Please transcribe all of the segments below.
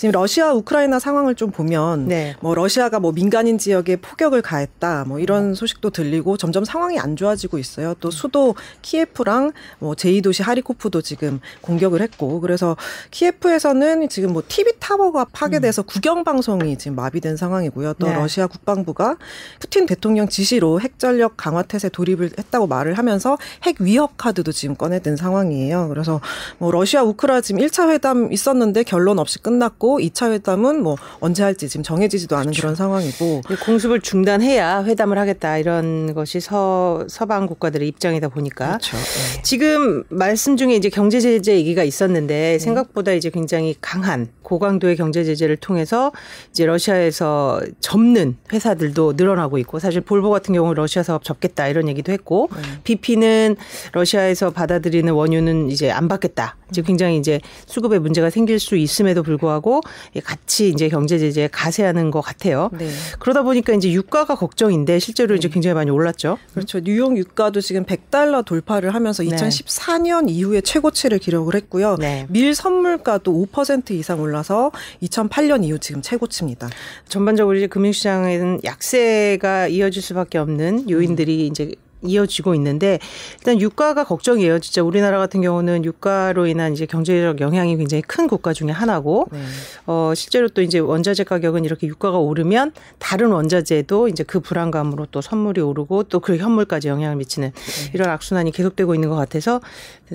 지금 러시아 우크라이나 상황을 좀 보면 네. 뭐 러시아가 뭐 민간인 지역에 포격을 가했다 뭐 이런 소식도 들리고 점점 상황이 안 좋아지고 있어요. 또 수도 키예프랑 뭐 제2도시 하리코프도 지금 공격을 했고 그래서 키예프에서는 지금 뭐 TV 타워가 파괴돼서 음. 국영 방송이 지금 마비된 상황이고요. 또 네. 러시아 국방부가 푸틴 대통령 지시로 핵전력 강화 태세 돌입을 했다고 말을 하면서 핵 위협 카드도 지금 꺼내든 상황이에요. 그래서 뭐 러시아 우크라 지금 1차 회담 있었는데 결론 없이 끝났고 2차 회담은 뭐 언제 할지 지금 정해지지도 않은 그렇죠. 그런 상황이고 공습을 중단해야 회담을 하겠다 이런 것이 서 서방 국가들의 입장이다 보니까 그렇죠. 네. 지금 말씀 중에 이제 경제 제재 얘기가 있었는데 네. 생각보다 이제 굉장히 강한 고강도의 경제 제재를 통해서 이제 러시아에서 접는 회사들도 늘어나고 있고 사실 볼보 같은 경우 러시아 사업 접겠다 이런 얘기도 했고 네. BP는 러시아에서 받아들이는 원유는 이제 안 받겠다. 이제 굉장히 이제 수급에 문제가 생길 수 있음에도 불구하고 같이 이제 경제 제재에 가세하는 것 같아요. 네. 그러다 보니까 이제 유가가 걱정인데 실제로 이제 네. 굉장히 많이 올랐죠. 그렇죠. 뉴욕 유가도 지금 100달러 돌파를 하면서 2014년 이후에 최고치를 기록을 했고요. 네. 밀 선물가도 5% 이상 올라서 2008년 이후 지금 최고치입니다. 전반적으로 이제 금융시장에는 약세가 이어질 수밖에 없는 요인들이 이제 이어지고 있는데 일단 유가가 걱정이에요. 진짜 우리나라 같은 경우는 유가로 인한 이제 경제적 영향이 굉장히 큰 국가 중에 하나고 네. 어 실제로 또 이제 원자재 가격은 이렇게 유가가 오르면 다른 원자재도 이제 그 불안감으로 또 선물이 오르고 또 그 현물까지 영향을 미치는 네. 이런 악순환이 계속되고 있는 것 같아서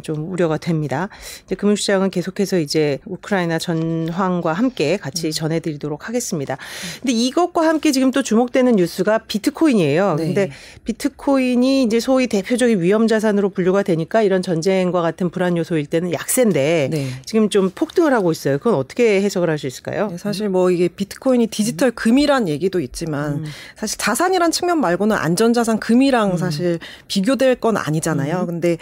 좀 우려가 됩니다. 이제 금융시장은 계속해서 이제 우크라이나 전황과 함께 같이 음. 전해드리도록 하겠습니다. 근데 이것과 함께 지금 또 주목되는 뉴스가 비트코인이에요. 네. 근데 비트코인이 이제 소위 대표적인 위험 자산으로 분류가 되니까 이런 전쟁과 같은 불안 요소일 때는 약세인데 네. 지금 좀 폭등을 하고 있어요. 그건 어떻게 해석을 할 수 있을까요? 네, 사실 뭐 이게 비트코인이 디지털 금이란 얘기도 있지만 음. 사실 자산이란 측면 말고는 안전 자산 금이랑 음. 사실 비교될 건 아니잖아요. 음. 근데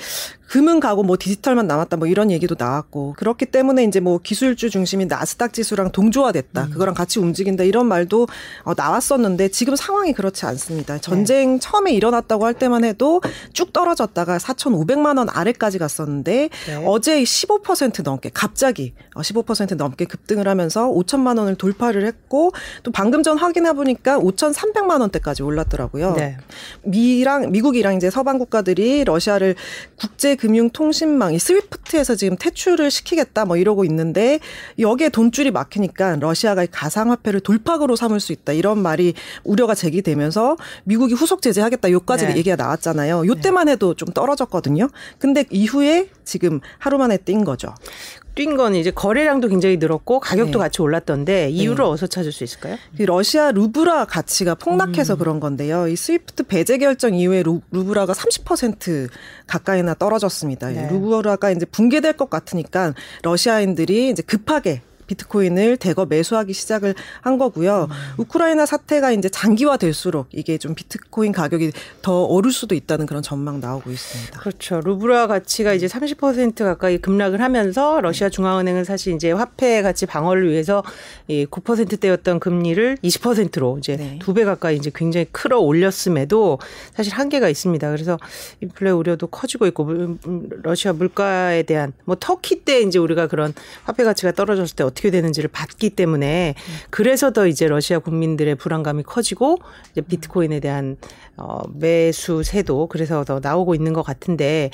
금은 가고 뭐 디지털만 남았다 뭐 이런 얘기도 나왔고 그렇기 때문에 이제 뭐 기술주 중심인 나스닥 지수랑 동조화됐다. 음. 그거랑 같이 움직인다 이런 말도 어, 나왔었는데 지금 상황이 그렇지 않습니다. 전쟁 네. 처음에 일어났다고 할 때만 해도 쭉 떨어졌다가 4,500만 원 아래까지 갔었는데 네. 어제 15% 넘게 갑자기 15% 어, 넘게 급등을 하면서 5천만 원을 돌파를 했고 또 방금 전 확인해 보니까 5,300만 원대까지 올랐더라고요. 네. 미랑 미국이랑 이제 서방 국가들이 러시아를 국제 금융통신망 이 스위프트에서 지금 퇴출을 시키겠다 뭐 이러고 있는데 여기에 돈줄이 막히니까 러시아가 가상화폐를 돌파구로 삼을 수 있다 이런 말이 우려가 제기되면서 미국이 후속 제재하겠다 요까지 네. 얘기가 나왔잖아요. 요때만 해도 좀 떨어졌거든요. 근데 이후에 지금 하루 만에 뛴 거죠. 뛴건 이제 거래량도 굉장히 늘었고 가격도 네. 같이 올랐던데 이유를 네. 어디서 찾을 수 있을까요? 러시아 루블화 가치가 폭락해서 음. 그런 건데요. 이 스위프트 배제 결정 이후에 루, 루블화가 30% 가까이나 떨어졌습니다. 네. 루블화가 이제 붕괴될 것 같으니까 러시아인들이 이제 급하게 비트코인을 대거 매수하기 시작을 한 거고요. 음. 우크라이나 사태가 이제 장기화될수록 이게 좀 비트코인 가격이 더 오를 수도 있다는 그런 전망 나오고 있습니다. 그렇죠. 루브라 가치가 이제 30% 가까이 급락을 하면서 러시아 중앙은행은 사실 이제 화폐 가치 방어를 위해서 이 9%대였던 금리를 20%로 이제 네. 두배 가까이 이제 굉장히 끌어 올렸음에도 사실 한계가 있습니다. 그래서 인플레 우려도 커지고 있고 러시아 물가에 대한 뭐 터키 때 이제 우리가 그런 화폐 가치가 떨어졌을 때 어떻게 되는지를 봤기 때문에 그래서 더 이제 러시아 국민들의 불안감이 커지고 이제 비트코인에 대한 어 매수세도 그래서 더 나오고 있는 것 같은데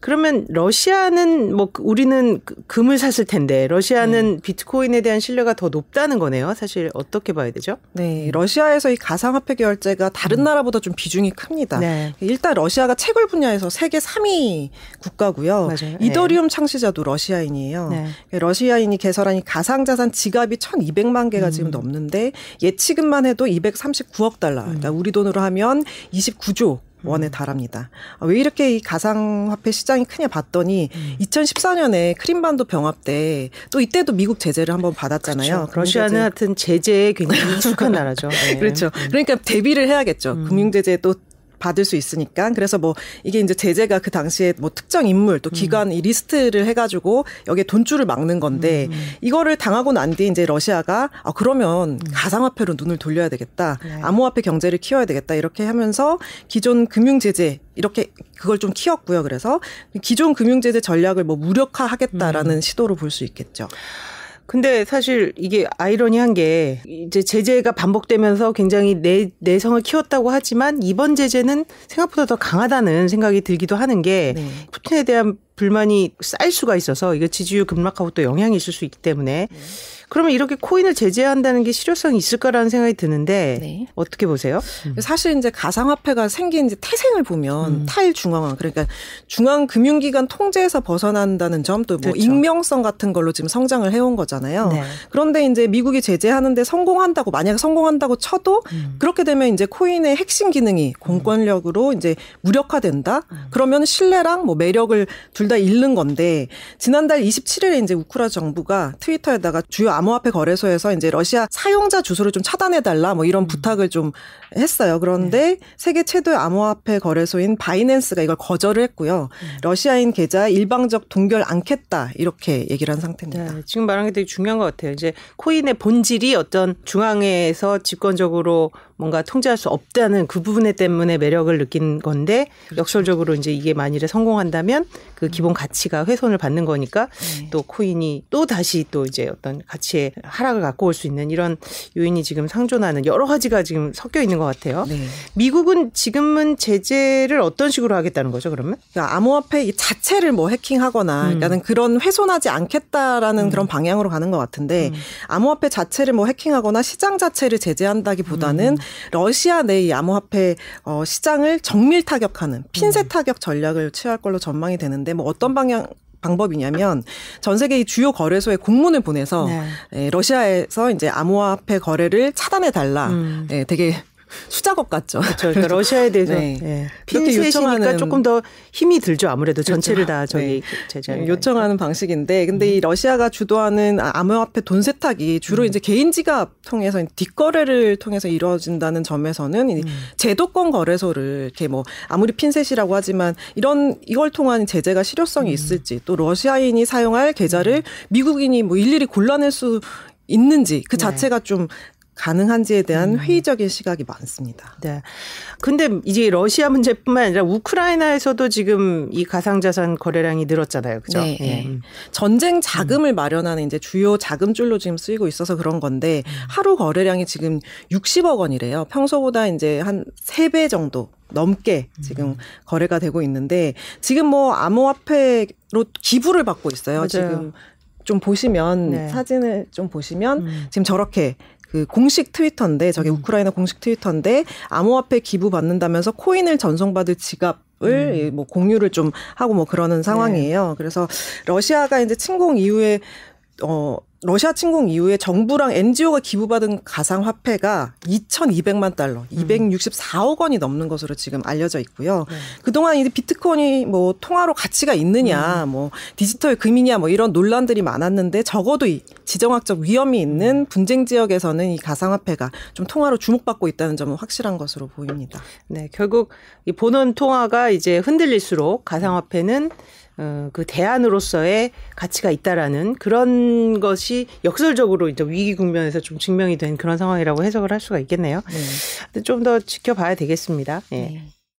그러면 러시아는 뭐 우리는 그 금을 샀을 텐데 러시아는 네. 비트코인에 대한 신뢰가 더 높다는 거네요. 사실 어떻게 봐야 되죠? 네, 러시아에서 이 가상화폐 결제가 다른 음. 나라보다 좀 비중이 큽니다. 네. 일단 러시아가 채굴 분야에서 세계 3위 국가고요. 맞아요. 이더리움 네. 창시자도 러시아인이에요. 네. 러시아인이 개설한 이 가상자산 지갑이 1,200만 개가 음. 지금 넘는데 예치금만 해도 239억 달러. 그러니까 음. 우리 돈으로 하면 29조 원에 달합니다. 아, 왜 이렇게 이 가상화폐 시장이 크냐 봤더니 음. 2014년에 크림반도 병합 때 또 이때도 미국 제재를 한번 받았잖아요. 그렇죠. 러시아는 하여튼 제재에 굉장히 익숙한 나라죠. 네. 그렇죠. 그러니까 대비를 해야겠죠. 음. 금융제재 또 받을 수 있으니까 그래서 뭐 이게 이제 제재가 그 당시에 뭐 특정 인물 또 기관 음. 이 리스트를 해가지고 여기에 돈줄을 막는 건데 음. 음. 이거를 당하고 난 뒤에 이제 러시아가 아 그러면 음. 가상화폐로 눈을 돌려야 되겠다 네. 암호화폐 경제를 키워야 되겠다 이렇게 하면서 기존 금융 제재 이렇게 그걸 좀 키웠고요 그래서 기존 금융 제재 전략을 뭐 무력화하겠다라는 음. 시도로 볼 수 있겠죠. 근데 사실 이게 아이러니한 게 이제 제재가 반복되면서 굉장히 내 내성을 키웠다고 하지만 이번 제재는 생각보다 더 강하다는 생각이 들기도 하는 게 네. 푸틴에 대한 불만이 쌓일 수가 있어서 이거 지지율 급락하고 또 영향이 있을 수 있기 때문에 네. 그러면 이렇게 코인을 제재한다는 게 실효성이 있을까라는 생각이 드는데 네. 어떻게 보세요? 음. 사실 이제 가상화폐가 생긴 이제 태생을 보면 음. 탈중앙화 그러니까 중앙 금융기관 통제에서 벗어난다는 점 또뭐 그렇죠. 익명성 같은 걸로 지금 성장을 해온 거잖아요. 네. 그런데 이제 미국이 제재하는데 성공한다고 만약 성공한다고 쳐도 음. 그렇게 되면 이제 코인의 핵심 기능이 공권력으로 이제 무력화된다. 음. 그러면 신뢰랑 뭐 매력을 둘 다 잃는 건데 지난달 27일에 이제 우크라 정부가 트위터에다가 주요 암호화폐 거래소에서 이제 러시아 사용자 주소를 좀 차단해 달라 뭐 이런 음. 부탁을 좀 했어요. 그런데 네. 세계 최대의 암호화폐 거래소인 바이낸스가 이걸 거절을 했고요. 음. 러시아인 계좌 일방적 동결 않겠다 이렇게 얘기를 한 상태입니다. 네, 지금 말한 게 되게 중요한 것 같아요. 이제 코인의 본질이 어떤 중앙에서 집권적으로 뭔가 통제할 수 없다는 그 부분에 때문에 매력을 느낀 건데 그렇죠. 역설적으로 이제 이게 만일에 성공한다면 그 기본 가치가 훼손을 받는 거니까 네. 또 코인이 또 다시 또 이제 어떤 가치 의 하락을 갖고 올 수 있는 이런 요인이 지금 상존하는 여러 가지가 지금 섞여 있는 것 같아요. 네. 미국은 지금은 제재를 어떤 식으로 하겠다는 거죠, 그러면? 그러니까 암호화폐 자체를 뭐 해킹하거나 음. 그러니까는 그런 훼손하지 않겠다라는 음. 그런 방향으로 가는 것 같은데 음. 암호화폐 자체를 뭐 해킹하거나 시장 자체를 제재한다기보다는 음. 러시아 내의 암호화폐 어, 시장을 정밀 타격하는 핀셋 음. 타격 전략을 취할 걸로 전망이 되는데 뭐 어떤 방향 방법이냐면 전 세계 주요 거래소에 공문을 보내서 네. 예, 러시아에서 이제 암호화폐 거래를 차단해 달라. 음. 예, 되게 수작업 같죠. 그렇죠. 그러니까 러시아에 대해서 네. 네. 핀셋이니까 조금 더 힘이 들죠. 아무래도 그렇죠. 전체를 다 저기 네. 제재 요청하는 방식인데, 근데 음. 이 러시아가 주도하는 암호화폐 돈 세탁이 주로 음. 이제 개인 지갑 통해서 뒷거래를 통해서 이루어진다는 점에서는 음. 제도권 거래소를 이렇게 뭐 아무리 핀셋이라고 하지만 이런 이걸 통한 제재가 실효성이 음. 있을지 또 러시아인이 사용할 계좌를 음. 미국인이 뭐 일일이 골라낼 수 있는지 그 네. 자체가 네. 좀 가능한지에 대한 음. 회의적인 시각이 많습니다. 네. 근데 이제 러시아 문제뿐만 아니라 우크라이나에서도 지금 이 가상자산 거래량이 늘었잖아요. 그죠? 네. 네. 전쟁 자금을 음. 마련하는 이제 주요 자금줄로 지금 쓰이고 있어서 그런 건데 음. 하루 거래량이 지금 60억 원이래요. 평소보다 이제 한 3배 정도 넘게 지금 음. 거래가 되고 있는데 지금 뭐 암호화폐로 기부를 받고 있어요. 맞아요. 지금 좀 보시면 네. 사진을 좀 보시면 음. 지금 저렇게 그 공식 트위터인데 저게 음. 우크라이나 공식 트위터인데 암호화폐 기부 받는다면서 코인을 전송받을 지갑 을 음. 뭐 공유를 좀 하고 뭐 그러는 상황이에요. 네. 그래서 러시아가 이제 침공 이후에 어 러시아 침공 이후에 정부랑 NGO가 기부받은 가상화폐가 2,200만 달러, 음. 264억 원이 넘는 것으로 지금 알려져 있고요. 네. 그동안 이제 비트코인이 뭐 통화로 가치가 있느냐, 음. 뭐 디지털 금이냐, 뭐 이런 논란들이 많았는데 적어도 이 지정학적 위험이 있는 음. 분쟁 지역에서는 이 가상화폐가 좀 통화로 주목받고 있다는 점은 확실한 것으로 보입니다. 네, 결국 이 본원 통화가 이제 흔들릴수록 가상화폐는 어, 그 대안으로서의 가치가 있다라는 그런 것이 역설적으로 이제 위기 국면에서 좀 증명이 된 그런 상황이라고 해석을 할 수가 있겠네요. 네. 좀더 지켜봐야 되겠습니다. 예. 네.